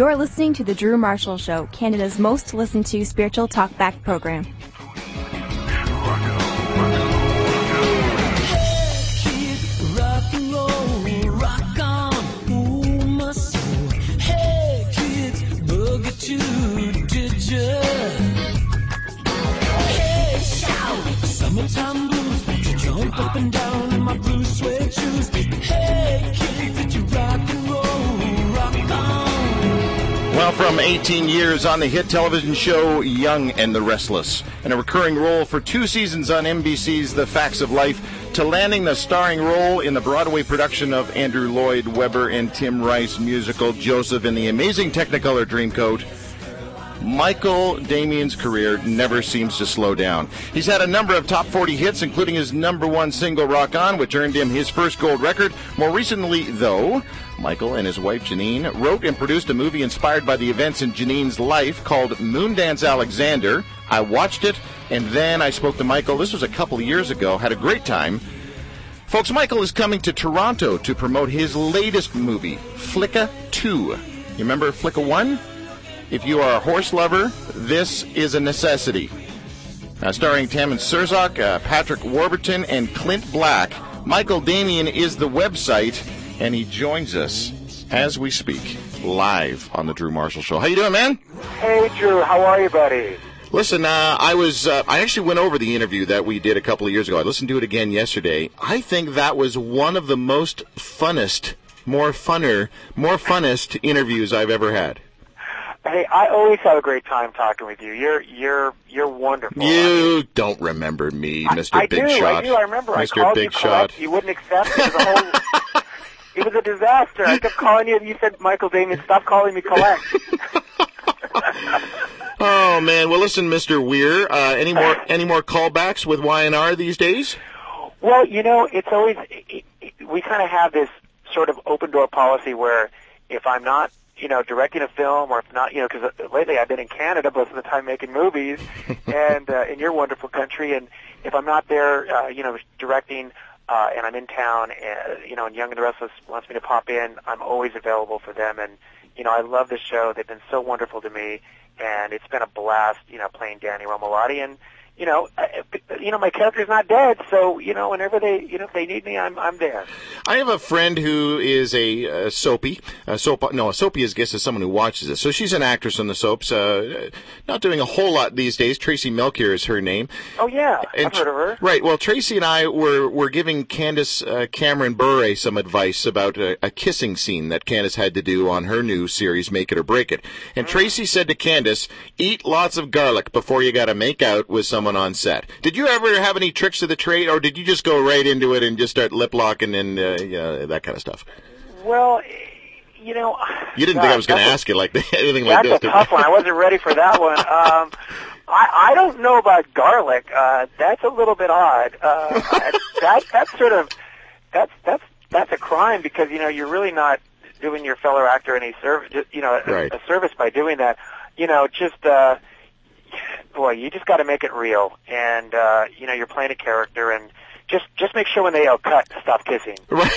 You're listening to The Drew Marshall Show, Canada's most listened to spiritual talkback program. From 18 years on the hit television show Young and the Restless, and a recurring role for two seasons on NBC's The Facts of Life, to landing the starring role in the Broadway production of Andrew Lloyd Webber and Tim Rice musical Joseph in the amazing Technicolor Dreamcoat. Michael Damian's career never seems to slow down. He's had a number of top 40 hits, including his number one single, Rock On, which earned him his first gold record. More recently, though, Michael and his wife Janine wrote and produced a movie inspired by the events in Janine's life called Moondance Alexander. I watched it, and then I spoke to Michael. This was a couple of years ago. Had a great time. Folks, Michael is coming to Toronto to promote his latest movie, Flicka 2. You remember Flicka 1? If you are a horse lover, this is a necessity. Uh, starring Tammin Sursok, uh, Patrick Warburton, and Clint Black, Michael Damian is the website, and he joins us as we speak, live on the Drew Marshall Show. How you doing, man? Hey, Drew. How are you, buddy? Listen, uh, I was uh, I actually went over the interview that we did a couple of years ago. I listened to it again yesterday. I think that was one of the most funnest, more funner, more funnest interviews I've ever had. Hey, I always have a great time talking with you. You're you're you're wonderful. You don't remember me, Mr. I, Big do. Shot. I do. I remember. I Mr. called Big you. Shot. You wouldn't accept it. A whole, it was a disaster. I kept calling you, and you said, "Michael Damian, stop calling me Colette." Oh man, well listen, Mr. Weir, uh, any more any more callbacks with Y&R these days? Well, you know, it's always it, it, we kind of have this sort of open door policy where if I'm not, you know, directing a film or if not, you know, because lately I've been in Canada most of the time making movies and uh, in your wonderful country, and if I'm not there, uh, you know, directing. Uh, and I'm in town, and you know, and Young and the Restless wants me to pop in. I'm always available for them, and you know, I love this show. They've been so wonderful to me, and it's been a blast. You know, playing Danny Romalotti, and you know, you know, my character's not dead, so you know, whenever they, you know, if they need me, I'm I'm there. I have a friend who is a uh, soapy, a soap. No, a soapy is guess is someone who watches it. So she's an actress on the soaps. Uh, not doing a whole lot these days. Tracy Melchior is her name. Oh yeah, And I've heard of her. Right. Well, Tracy and I were were giving Candace uh, Cameron Bure some advice about a, a kissing scene that Candace had to do on her new series, Make It or Break It. And Mm. Tracy said to Candace, "Eat lots of garlic before you got to make out with someone on set." Did you ever have any tricks to the trade, or did you just go right into it and just start lip locking and uh, yeah, that kind of stuff? Well, you know, You didn't think I was going to ask you like anything like That's this. a tough one. I wasn't ready for that one. Um, I, I don't know about garlic. Uh, that's a little bit odd. Uh, that that's sort of that's that's that's a crime because you know you're really not doing your fellow actor any service. You know, a, Right. a service by doing that. You know, just uh, boy, you just got to make it real, and uh, you know, you're playing a character and. Just, just make sure when they yell cut, stop kissing. Right,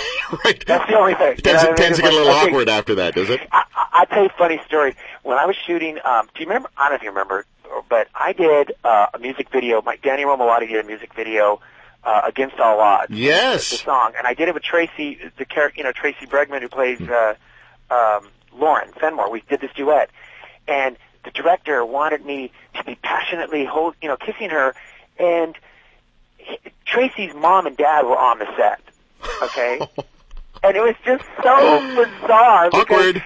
right. That's the only thing. It tends, You know it what I mean? tends to get a little awkward after that, does it? I, I, I'll tell you a funny story. When I was shooting, um, do you remember? I don't know if you remember, but I did uh, a music video. My Danny Romalotti did a music video uh, against all odds. Yes. the song, and I did it with Tracy, the character, you know, Tracy Bregman, who plays uh, um, Lauren Fenmore. We did this duet, and the director wanted me to be passionately hold, you know, kissing her, and he- Tracy's mom and dad were on the set. Okay. And it was just so bizarre. Awkward.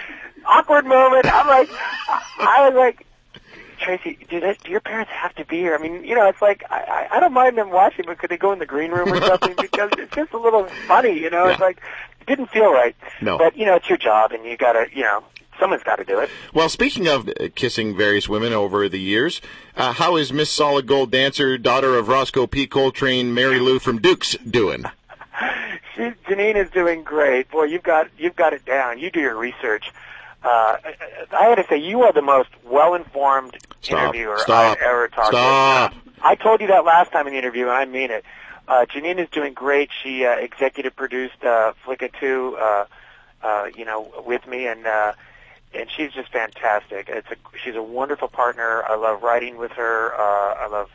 awkward moment. I'm like, I was like, Tracy, do, that, do your parents have to be here? I mean, you know, it's like I, I don't mind them watching, but could they go in the green room or something? because it's just a little funny, you know. It's like it didn't feel right. No. But you know, it's your job, and you gotta, you know, someone's got to do it. Well, speaking of uh, kissing various women over the years, uh, how is Miss Solid Gold dancer, daughter of Roscoe P. Coltrane, Mary Lou from Dukes, doing? She, Janine is doing great. Boy, you've got you've got it down. You do your research. Uh, I, I had to say, you are the most well-informed Stop. interviewer Stop. I've ever talked Stop. to. I told you that last time in the interview, and I mean it. Uh, Janine is doing great. She uh, executive produced uh, Flicka 2, uh, uh, you know, with me, and uh, and she's just fantastic. It's a she's a wonderful partner. I love writing with her. Uh, I love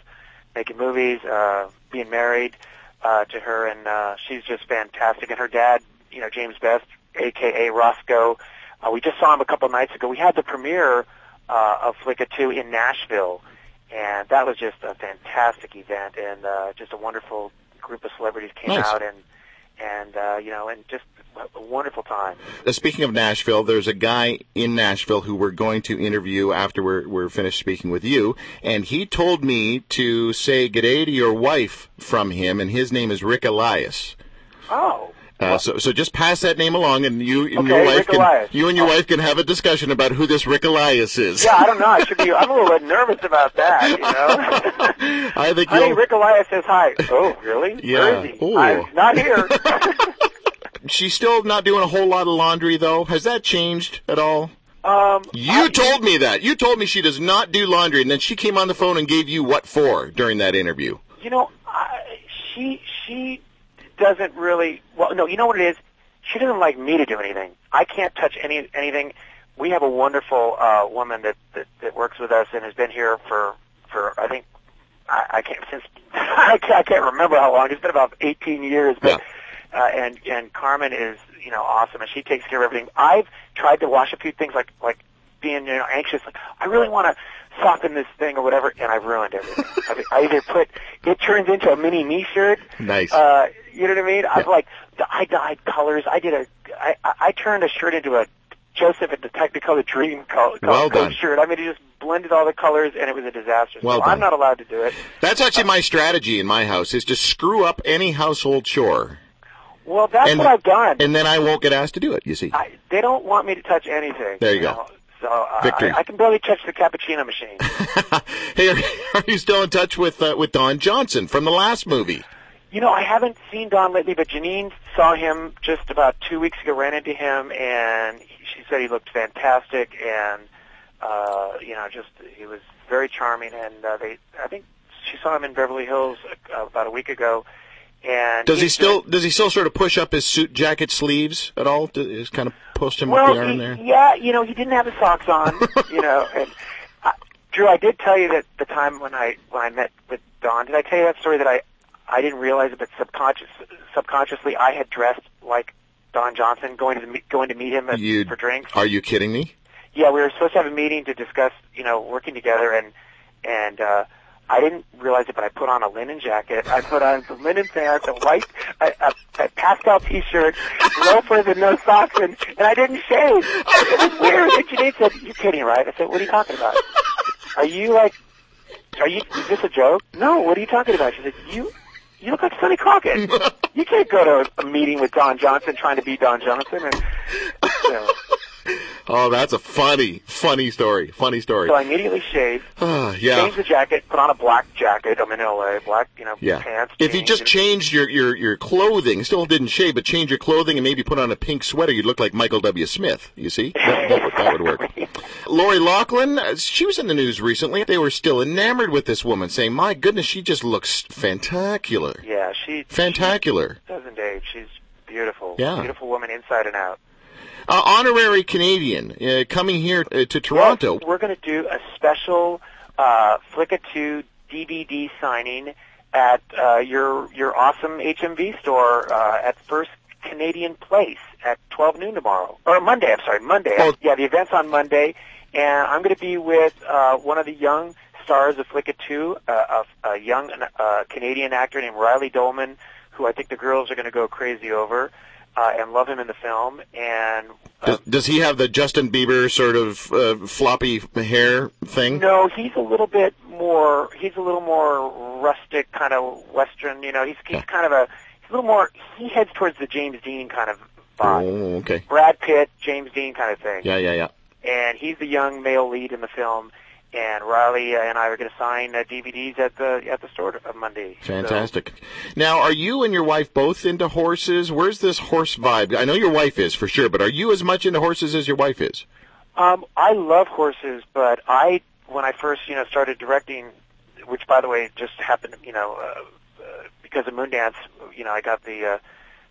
making movies, uh, being married uh, to her, and uh, she's just fantastic. And her dad, you know, James Best, aka Roscoe. Uh, we just saw him a couple nights ago. We had the premiere uh, of Flicka 2 in Nashville, and that was just a fantastic event, and uh, just a wonderful group of celebrities came Nice. out, and and uh, you know, and just a wonderful time. Speaking of Nashville, there's a guy in Nashville who we're going to interview after we're, we're finished speaking with you, and he told me to say g'day to your wife from him, and his name is Rick Elias. Oh, Uh, so, so just pass that name along, and you and your wife Rick can Elias. you and your wife can have a discussion about who this Rick Elias is. yeah, I don't know. I should be. I'm a little bit nervous about that. You know. I think Honey. Rick Elias says hi. Oh, really? Yeah. Where is he? I'm not here. She's still not doing a whole lot of laundry, though. Has that changed at all? um, You told me that. You told me she does not do laundry, and then she came on the phone and gave you what for during that interview. you know, I, she she doesn't really. Well, no, you know what it is. She doesn't like me to do anything. I can't touch any anything. We have a wonderful uh, woman that, that that works with us and has been here for for I think I, I can't since I can't, I can't remember how long. It's been about 18 years, but. Uh, and and Carmen is you know awesome, and she takes care of everything. I've tried to wash a few things, like like being you know anxious, like I really want to soften this thing or whatever, and I've ruined everything. I, I either put it turns into a mini me shirt. Nice. Uh, you know what I mean? I've like I dyed colors. I did a I I turned a shirt into a Joseph and the Technicolor Dream color, Well done. shirt. I mean, it just blended all the colors, and it was a disaster. Well so done. I'm not allowed to do it. That's actually my strategy in my house: is to screw up any household chore, Well, that's And- what I've done. and then I won't get asked to do it. You see? I, they don't want me to touch anything. There you go. know? So uh, Victory. I, I can barely touch the cappuccino machine. hey, are, are you still in touch with uh, with Don Johnson from the last movie? you know, I haven't seen Don lately, but Janine saw him just about two weeks ago. Ran into him, and he, she said he looked fantastic, and uh, you know, just he was very charming. And uh, they, I think, she saw him in Beverly Hills uh, about a week ago. And Does he still does he still sort of push up his suit jacket sleeves at all? Does just kind of push him Well, up the arm he- there? yeah, you know, he didn't have his socks on, you know. And I, Drew, I did tell you that the time when I when I met with Don, did I tell you that story that I I didn't realize it, but subconscious subconsciously I had dressed like Don Johnson going to meet, going to meet him at, You for drinks. are you kidding me? Yeah, we were supposed to have a meeting to discuss, you know, working together, and and uh, I didn't realize it, but I put on a linen jacket. I put on some linen pants, a white, a, a, a pastel T-shirt, loafers, and no socks, and, and I didn't shave. It was weird. And Janine said, "You're kidding, right?" I said, "What are you talking about? Are you like, are you? Is this a joke? No. What are you talking about?" She said, "You." You look like Sonny Crockett. You can't go to a meeting with Don Johnson trying to be Don Johnson, and you know. Oh, that's a funny, funny story. Funny story. so I immediately shaved. Ah, yeah. change the jacket, put on a black jacket. I'm in LA, black, you know, Yeah. pants. If you just changed your, your, your clothing, still didn't shave, but change your clothing and maybe put on a pink sweater, you'd look like Michael W. Smith. You see? That, that, would- that would work. Lori Loughlin, uh, she was in the news recently. They were still enamored with this woman, saying, my goodness, she just looks fantacular. yeah, she Fantacular. she doesn't age. She's beautiful. Yeah. beautiful woman inside and out. Uh, honorary Canadian, uh, coming here uh, to Toronto. We're going to do a special uh, Flicka 2 DVD signing at uh, your your awesome HMV store uh, at First Canadian Place at 12 noon tomorrow or Monday. I'm sorry, Monday. Oh. Yeah, the event's on Monday, and I'm going to be with uh, one of the young stars of Flicka 2, uh, a, a young uh, Canadian actor named Reilly Dolman, who I think the girls are going to go crazy over. Uh, and love him in the film, and uh, Does, does he have the Justin Bieber sort of uh, floppy hair thing? No, he's a little bit more. He's a little more rustic, kind of western. You know, he's he's Yeah. kind of a. He's a little more. He heads towards the James Dean kind of vibe. Oh, okay. Brad Pitt, James Dean kind of thing. Yeah, yeah, yeah. And he's the young male lead in the film. And Reilly uh, and I are going to sign uh, DVDs at the at the store on Monday. So- Fantastic. Now, are you and your wife both into horses? Where's this horse vibe? I know your wife is for sure, but are you as much into horses as your wife is? Um, I love horses, but I, when I first, you know, started directing, which by the way just happened, you know, uh, uh, because of Moondance, you know, I got the uh,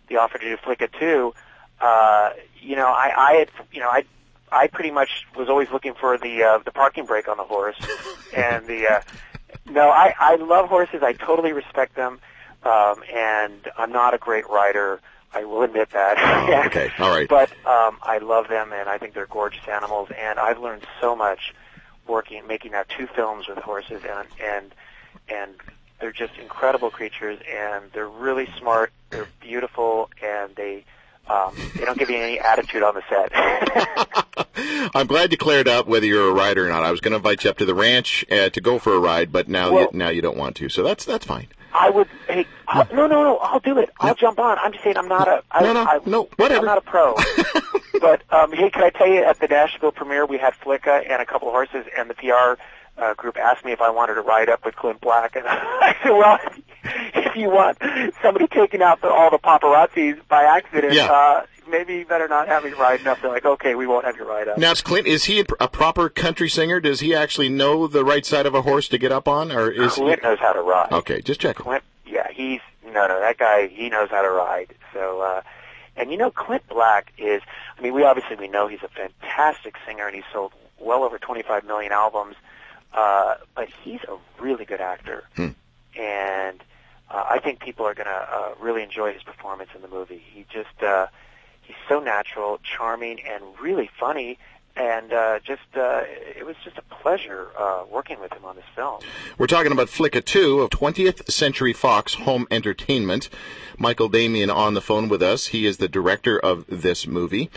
the offer to do Flicka too. Uh, you know, I, I had, you know, I I pretty much was always looking for the uh, the parking brake on the horse, and the uh, no, I I love horses. I totally respect them, um, and I'm not a great rider. I will admit that. Okay. All right. But um, I love them, and I think they're gorgeous animals. And I've learned so much working, making now two films with horses, and and and they're just incredible creatures, and they're really smart. They're beautiful, and they um, they don't give you any attitude on the set. I'm glad you cleared up whether you're a rider or not. I was going to invite you up to the ranch uh, to go for a ride, but now Well- you, now you don't want to. So that's that's fine. I would. Hey, I'll, no, no, no. I'll do it. I'll jump on. I'm just saying, I'm not a. I, No, no, I, no, whatever. I'm not a pro. but um, hey, can I tell you? At the Nashville premiere, we had Flicka and a couple of horses, and the PR uh, group asked me if I wanted to ride up with Clint Black, and I said, "Well, if you want somebody taking out the, all the paparazzis by accident, Yeah. uh, maybe you better not have me riding up." They're like, "Okay, we won't have you ride up." Now, is Clint is he a, proper country singer? Does he actually know the right side of a horse to get up on, or is Clint knows how to ride. okay? Just checking. Clint, yeah, he's no, no, that guy, he knows how to ride. So, uh, and you know, Clint Black is. I mean, we obviously we know he's a fantastic singer, and he's sold well over 25 million albums. Uh, but he's a really good actor, Hmm. and uh, I think people are going to uh, really enjoy his performance in the movie. He just uh, he's so natural, charming, and really funny. And uh, just uh, it was just a pleasure uh, working with him on this film. We're talking about Flicka 2 of 20th Century Fox Home Entertainment. Michael Damian on the phone with us. He is the director of this movie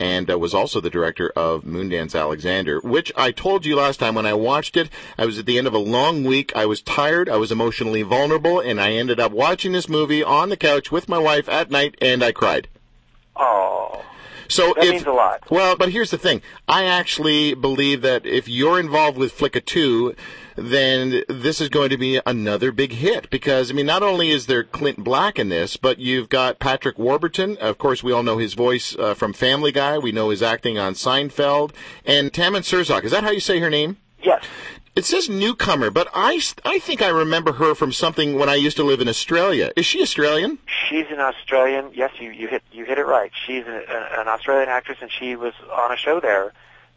and uh, was also the director of Moondance Alexander, which I told you last time when I watched it. I was at the end of a long week. I was tired. I was emotionally vulnerable, and I ended up watching this movie on the couch with my wife at night, and I cried. Oh, So that if, means a lot. Well, but here's the thing. I actually believe that if you're involved with Flicka 2, then this is going to be another big hit because I mean not only is there Clint Black in this, but you've got Patrick Warburton. Of course, we all know his voice uh, from Family Guy. We know his acting on Seinfeld and Tammin Sursok. Is that how you say her name? Yes. It says newcomer, but I, I think I remember her from something when I used to live in Australia. Is she Australian? She's an Australian. Yes, you, you hit you hit it right. She's an, an Australian actress, and she was on a show there.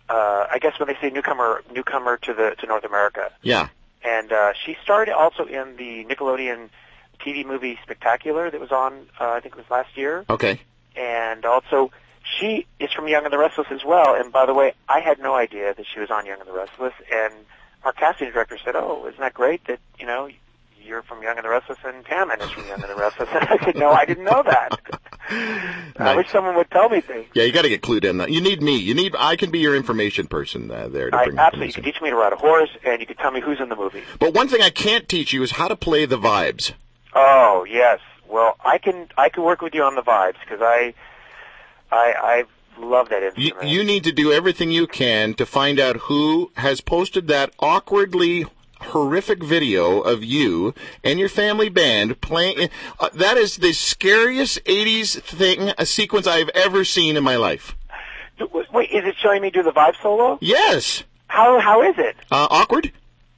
Uh, I guess when they say newcomer, newcomer to the to North America, Yeah. and uh, she starred also in the Nickelodeon TV movie Spectacular that was on. Uh, I think it was last year, Okay. and also she is from Young and the Restless as well. And by the way, I had no idea that she was on Young and the Restless, and our casting director said, "Oh, isn't that great that you know you're from Young and the Restless and Tammin is from Young and the Restless?" And I said, "No, I didn't know that. I wish someone would tell me things." Yeah, you got to get clued in. You need me. You need. I can be your information person uh, there. To I bring absolutely. You can teach me to ride a horse, and you can tell me who's in the movie. But one thing I can't teach you is how to play the vibes. Oh yes. Well, I can I can work with you on the vibes because I I I love that You, you need to do everything you can to find out who has posted that awkwardly horrific video of you and your family band playing. Uh, that is the scariest '80s thing, a sequence I've ever seen in my life. Wait, is it showing me do the vibe solo? Yes, How how is it? uh, awkward,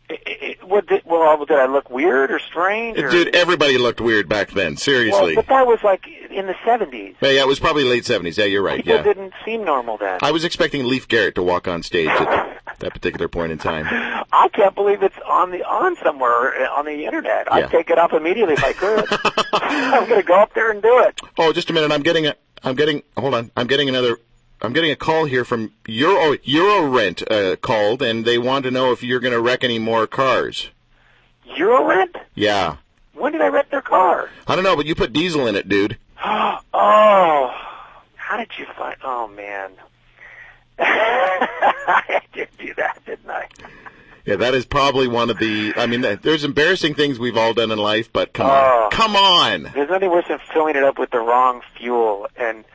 it, it what did, well, did I look weird or strange? Or, dude. Everybody looked weird back then. well, Seriously. but that was like in the seventies. yeah, yeah, it was probably late '70s. Yeah, you're right. People Yeah. didn't seem normal then. I was expecting Leif Garrett to walk on stage at that particular point in time. I can't believe it's on the on somewhere uh, on the internet. Yeah. I'd take it off immediately if I could. I'm going to go up there and do it. Oh, just a minute. I'm getting a. I'm getting. Hold on. I'm getting another. I'm getting a call here from Euro Euro Rent uh, called, and they want to know if you're going to wreck any more cars. Euro rent? Yeah. When did I rent their car? I don't know, but you put diesel in it, dude. Oh, how did you find? Oh man, I did do that, didn't I? Yeah, that is probably one of the. I mean, there's embarrassing things we've all done in life, but come Oh. on, come on. There's nothing worse than filling it up with the wrong fuel, and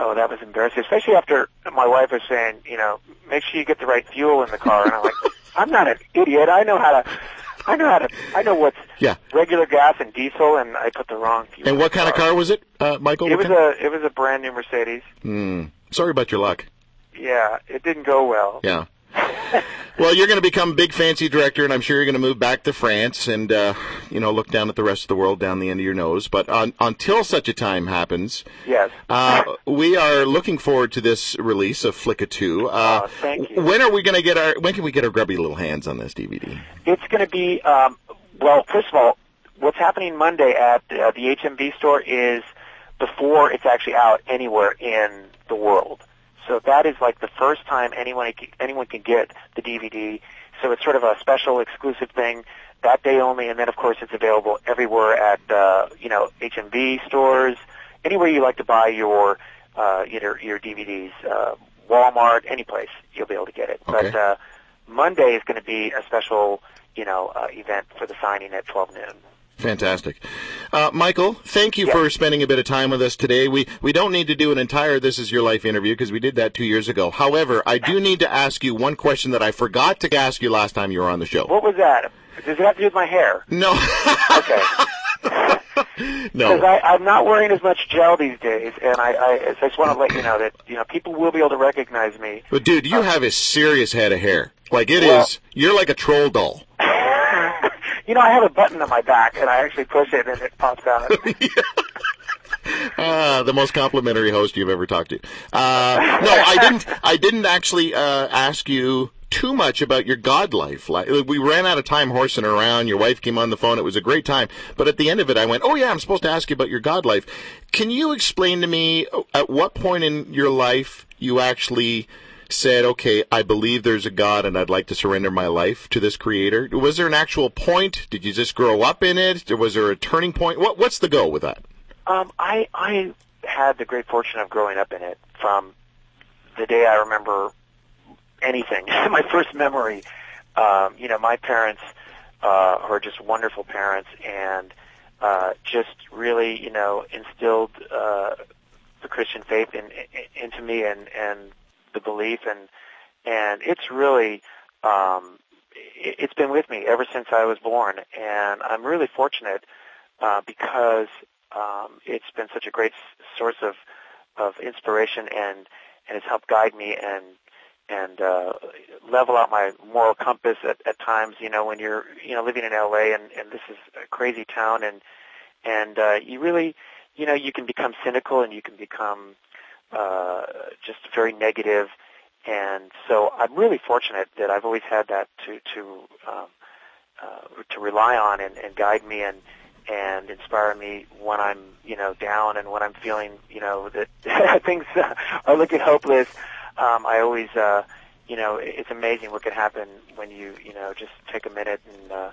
oh, that was embarrassing. Especially after my wife was saying, you know, make sure you get the right fuel in the car, and I'm like, I'm not an idiot. I know how to. I know how to. I know what's Yeah. regular gas and diesel, and I put the wrong fuel. And in what the kind of car was it, uh, Michael? It What was kind- a. It was a brand new Mercedes. Hmm. Sorry about your luck. Yeah, it didn't go well. Yeah. Well, you're going to become big fancy director, and I'm sure you're going to move back to France and uh, you know look down at the rest of the world down the end of your nose. But un until such a time happens, Yes. uh, we are looking forward to this release of Flicka Two. Uh, Oh, thank you. When are we going to get our? When can we get our grubby little hands on this DVD? It's going to be um, well. First of all, what's happening Monday at uh, the HMV store is before it's actually out anywhere in the world. So that is like the first time anyone anyone can get the DVD. So it's sort of a special exclusive thing that day only, and then of course it's available everywhere at uh, you know HMV stores, anywhere you like to buy your uh, your your DVDs, uh, Walmart, any place you'll be able to get it. Okay. But uh, Monday is going to be a special you know uh, event for the signing at 12 noon. Fantastic. Uh, Michael, thank you Yes. for spending a bit of time with us today. We we don't need to do an entire This Is Your Life interview because we did that two years ago. However, I do need to ask you one question that I forgot to ask you last time you were on the show. What was that? Does it have to do with my hair? No, Okay. no. Because. I'm not wearing as much gel these days, and I, I, I just want to let you know that you know people will be able to recognize me. But dude, you have a serious head of hair. Like it is. Well- You're like a troll doll. you know, I have a button on my back, and I actually push it, and it pops out. Ah, the most complimentary host you've ever talked to. Uh, no, I didn't. I didn't actually uh, ask you too much about your God life. Like, we ran out of time horsing around. Your wife came on the phone. It was a great time. But at the end of it, I went, "Oh yeah, I'm supposed to ask you about your God life. Can you explain to me uh, at what point in your life you actually?" Said, okay, I believe there's a God and I'd like to surrender my life to this creator. Was there an actual point? Did you just grow up in it? Was there a turning point? What, what's the goal with that? Um, I I had the great fortune of growing up in it from the day I remember anything. my first memory, um, you know, my parents uh, are just wonderful parents and uh, just really, you know, instilled uh, the Christian faith in, in, into me and and the belief and and it's really um, it, it's been with me ever since I was born and I'm really fortunate uh, because um, it's been such a great source of of inspiration and and it's helped guide me and and uh, level out my moral compass at, at times. You know, when you're you know living in LA and and this is a crazy town and and uh, you really you know you can become cynical and you can become uh, just very negative. And so I'm really fortunate that I've always had that to to um, uh, to rely on and, and guide me and and inspire me when I'm you know down and when I'm feeling you know that things are looking hopeless. Um, I always uh, you know it's amazing what can happen when you you know just take a minute and uh,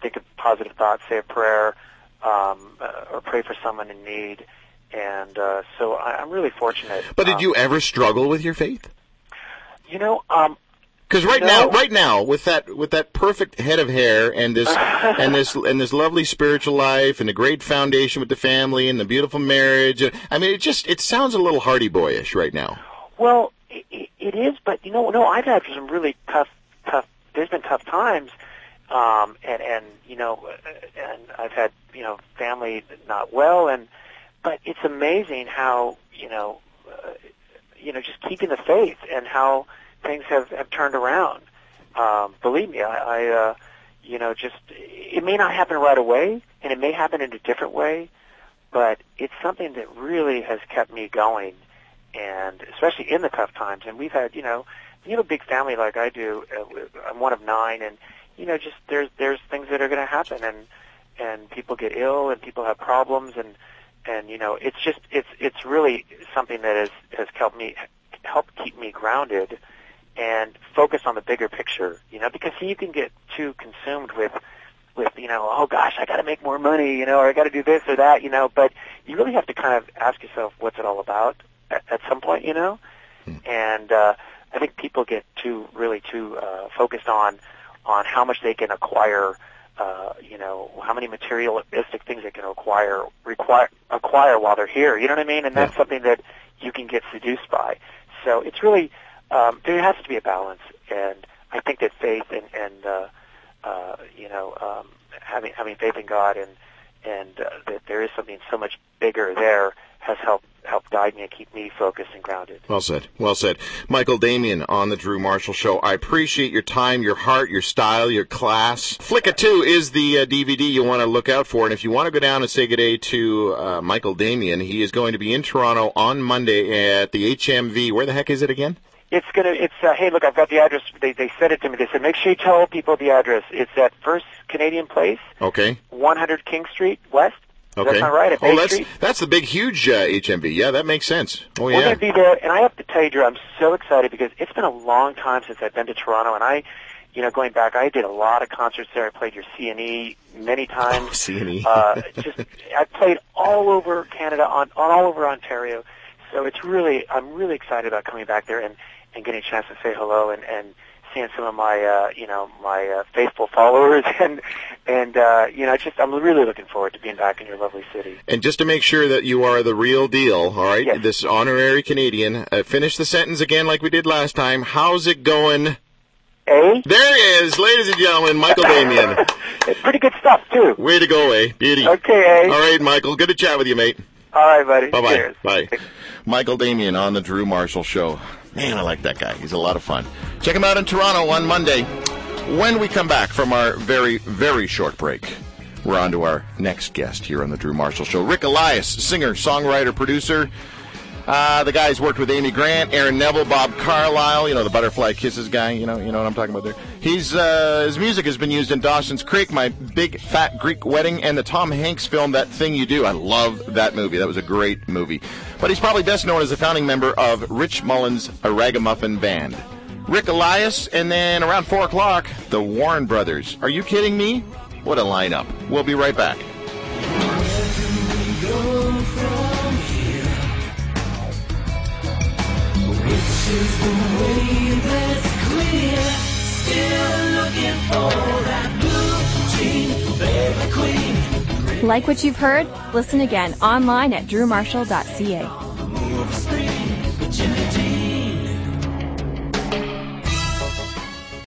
think of positive thoughts, say a prayer, um, uh, or pray for someone in need. And uh, so I, I'm really fortunate. But did Um, you ever struggle with your faith? You know, um, Because right No. now, right now, with that with that perfect head of hair and this and this and this lovely spiritual life and a great foundation with the family and the beautiful marriage, I mean, it just it sounds a little Hardy Boyish right now. Well, it, it is, but you know, no, I've had some really tough, tough. There's been tough times, um, and and you know, and I've had you know family not well, and but it's amazing how you know, uh, you know, just keeping the faith and how things have have turned around. Um, believe me, I, I uh, you know, just it may not happen right away, and it may happen in a different way, but it's something that really has kept me going and especially in the tough times. And we've had, you know, you a big family like I do. Uh, I'm one of nine, and you know, just there's there's things that are going to happen, and and people get ill, and people have problems, and and you know, it's just it's it's really something that has has helped me help keep me grounded and focus on the bigger picture. You know, because you can get too consumed with with you know, oh gosh, I got to make more money, you know, or I got to do this or that, you know. But you really have to kind of ask yourself, what's it all about? at, at some point, you know. And uh, I think people get too really too uh, focused on on how much they can acquire, uh, you know, how many materialistic things they can acquire require acquire while they're here. You know what I mean? And that's Yeah. something that you can get seduced by. So it's really um, there has to be a balance, and I think that faith and and uh, uh, you know um, having having faith in God and and uh, that there is something so much bigger there has helped help guide me and keep me focused and grounded. Well said. Well said. Michael Damian on the Drew Marshall Show. I appreciate your time, your heart, your style, your class. Flicka 2 is the uh, DVD you want to look out for. And if you want to go down and say good day to uh, Michael Damian, he is going to be in Toronto on Monday at the HMV. Where the heck is it again? It's gonna. It's uh, hey, look, I've got the address. They they said it to me. They said make sure you tell people the address. It's at First Canadian Place, Okay. 100 King Street West. Okay. That's not right. At oh, Bay that's Street. that's the big, huge uh, HMV. Yeah, that makes sense. Oh, We're yeah. going to be there, and I have to tell you, Drew, I'm so excited because it's been a long time since I've been to Toronto, and I, you know, going back, I did a lot of concerts there. I played your CNE many times. CNE. uh, just I played all over Canada, on, on all over Ontario. So it's really, I'm really excited about coming back there and and getting a chance to say hello and and seeing some of my, uh, you know, my uh, faithful followers and and uh, you know, just I'm really looking forward to being back in your lovely city. And just to make sure that you are the real deal, all right? Yes. This honorary Canadian. Uh, finish the sentence again like we did last time. How's it going? Eh? There he is, ladies and gentlemen, Michael Damian. It's pretty good stuff too. Way to go, eh? Beauty. Okay, eh? All right, Michael. Good to chat with you, mate. All right, buddy. Bye-bye. Cheers. Bye. Michael Damian on the Drew Marshall Show. Man, I like that guy. He's a lot of fun. Check him out in Toronto on Monday. When we come back from our very, very short break, we're on to our next guest here on the Drew Marshall Show. Rick Elias, singer, songwriter, producer. Uh, the guy's worked with Amy Grant, Aaron Neville, Bob Carlisle, you know, the Butterfly Kisses guy, you know, you know what I'm talking about there. He's, uh, his music has been used in Dawson's Creek, My Big Fat Greek Wedding, and the Tom Hanks film, That Thing You Do. I love that movie. That was a great movie. But he's probably best known as a founding member of Rich Mullins' A Ragamuffin Band. Rick Elias, and then around 4 o'clock, the Warren Brothers. Are you kidding me? What a lineup. We'll be right back. Like what you've heard? Listen again online at drewmarshall.ca.